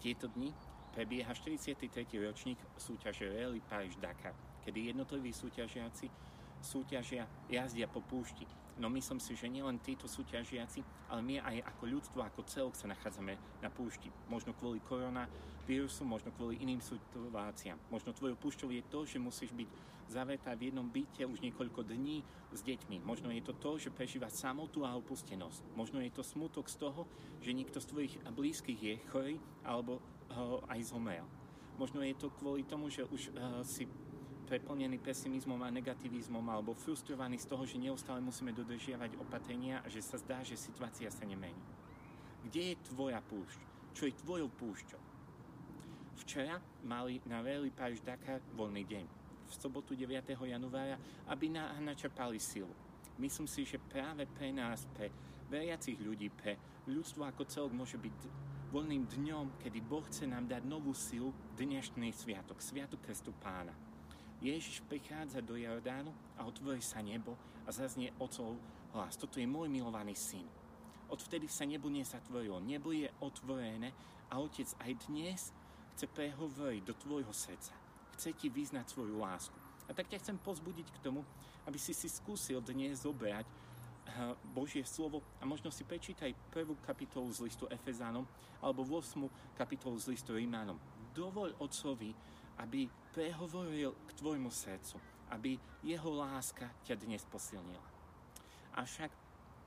Tieto dni prebieha 43. ročník súťaže Rally Paris Dakar, kedy jednotliví súťažiaci súťažia, jazdia po púšti. No myslím si, že nielen títo súťažiaci, ale my aj ako ľudstvo, ako celok sa nachádzame na púšti. Možno kvôli koronavírusu, možno kvôli iným situáciám. Možno tvojou púšťou je to, že musíš byť zavretá v jednom byte už niekoľko dní s deťmi. Možno je to to, že prežíva samotu a opustenosť. Možno je to smutok z toho, že niekto z tvojich blízkych je chorý alebo ho aj zomrel. Možno je to kvôli tomu, že už uh, si preplnený pesimizmom a negativizmom alebo frustrovaný z toho, že neustále musíme dodržiavať opatrenia a že sa zdá, že situácia sa nemení. Kde je tvoja púšť? Čo je tvojou púšťou? Včera mali na Rally Paris Dakar voľný deň. V sobotu 9. januára, aby na, načerpali silu. Myslím si, že práve pre nás, pre veriacich ľudí, pre ľudstvo ako celok môže byť voľným dňom, kedy Boh chce nám dať novú silu dnešný sviatok, sviatok Krstu Pána. Ježiš prichádza do Jordánu a otvorí sa nebo a zaznie otcov hlas. Toto je môj milovaný syn. Odvtedy sa nebo nezatvorilo. Nebo je otvorené a otec aj dnes chce prehovoriť do tvojho srdca. Chce ti vyznať svoju lásku. A tak ťa chcem pozbudiť k tomu, aby si si skúsil dnes zobrať eh, Božie slovo a možno si prečítaj prvú kapitolu z listu Efezánom alebo 8. kapitolu z listu Rímanom. Dovol otcovi, aby prehovoril k tvojmu srdcu, aby jeho láska ťa dnes posilnila. Avšak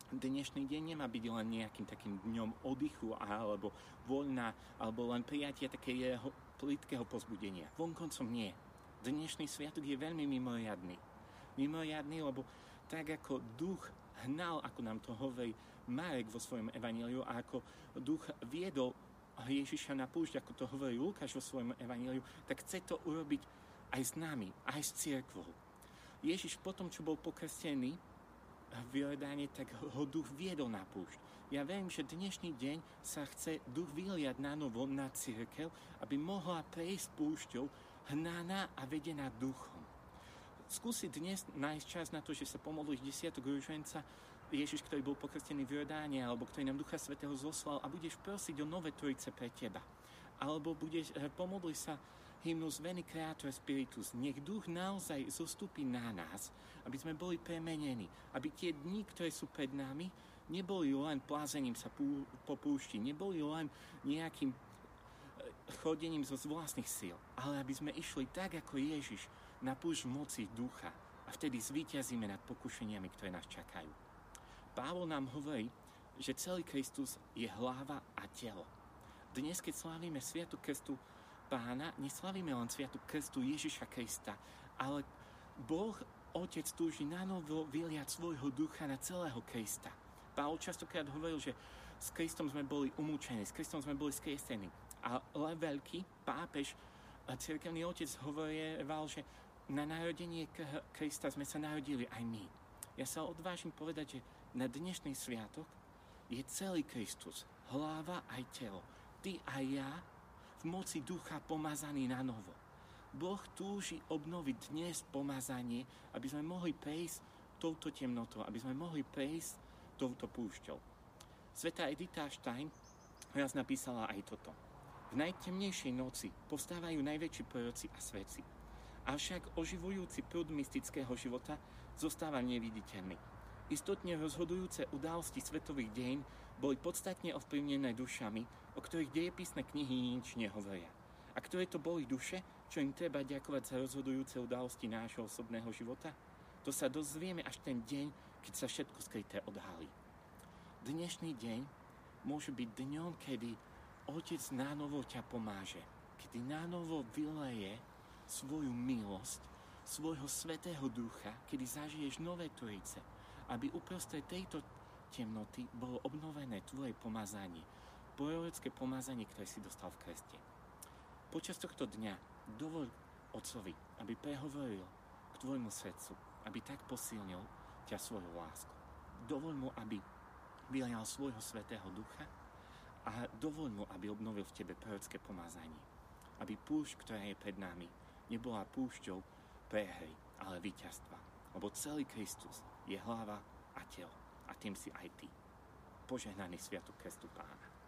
dnešný deň nemá byť len nejakým takým dňom oddychu alebo voľna, alebo len prijatia takého plitkého pozbudenia. Vonkoncom nie. Dnešný sviatok je veľmi mimoriadný. Mimoriadný, lebo tak ako duch hnal, ako nám to hovorí Marek vo svojom evaníliu, a ako duch viedol Ježiša na púšť, ako to hovorí Lukáš vo svojom evaníliu, tak chce to urobiť aj s nami, aj s církvou. Ježiš potom, čo bol pokrstený v Jordáne, tak ho duch viedol na púšť. Ja viem, že dnešný deň sa chce duch vyliať na novo na církev, aby mohla prejsť púšťou hnaná a vedená duchom. Skúsi dnes nájsť čas na to, že sa pomodlíš desiatok rúženca Ježiš, ktorý bol pokrstený v Jordáne, alebo ktorý nám Ducha Svetého zoslal a budeš prosiť o nové trojice pre teba. Alebo budeš, eh, pomodli sa hymnus Veni Creator Spiritus. Nech duch naozaj zostupí na nás, aby sme boli premenení. Aby tie dni, ktoré sú pred nami, neboli len plázením sa pú, po púšti, neboli len nejakým eh, chodením zo vlastných síl, ale aby sme išli tak ako Ježiš na púšť moci ducha a vtedy zvíťazíme nad pokušeniami, ktoré nás čakajú. Pavol nám hovorí, že celý Kristus je hlava a telo. Dnes, keď slávime Sviatu Krstu Pána, neslavíme len Sviatu Krstu Ježiša Krista, ale Boh Otec túži na novo vyliať svojho ducha na celého Krista. Pavol častokrát hovoril, že s Kristom sme boli umúčení, s Kristom sme boli skriestení. Ale veľký pápež, cirkevný otec hovoril, že na narodenie Krista sme sa narodili aj my. Ja sa odvážim povedať, že na dnešný sviatok je celý Kristus, hlava aj telo. Ty a ja v moci ducha pomazaný na novo. Boh túži obnoviť dnes pomazanie, aby sme mohli prejsť touto temnotou, aby sme mohli prejsť touto púšťou. Sveta Edita Stein raz napísala aj toto. V najtemnejšej noci postávajú najväčší proroci a svedci. Avšak oživujúci prúd mystického života zostáva neviditeľný Istotne rozhodujúce udalosti svetových dejín boli podstatne ovplyvnené dušami, o ktorých dejepisné knihy nič nehovoria. A ktoré to boli duše, čo im treba ďakovať za rozhodujúce udalosti nášho osobného života? To sa dozvieme až ten deň, keď sa všetko skryté odhalí. Dnešný deň môže byť dňom, kedy Otec nánovo ťa pomáže, kedy nánovo vyleje svoju milosť, svojho svetého ducha, kedy zažiješ nové trojice, aby uprostred tejto temnoty bolo obnovené tvoje pomazanie, prorocké pomazanie, ktoré si dostal v kreste. Počas tohto dňa dovol Otcovi, aby prehovoril k tvojmu srdcu, aby tak posilnil ťa svoju lásku. Dovol mu, aby vylial svojho svetého ducha a dovol mu, aby obnovil v tebe prorocké pomazanie. Aby púšť, ktorá je pred nami, nebola púšťou prehry, ale víťazstva. Lebo celý Kristus je hlava a telo. A tým si aj ty. Požehnaný Sviatok Krestu Pána.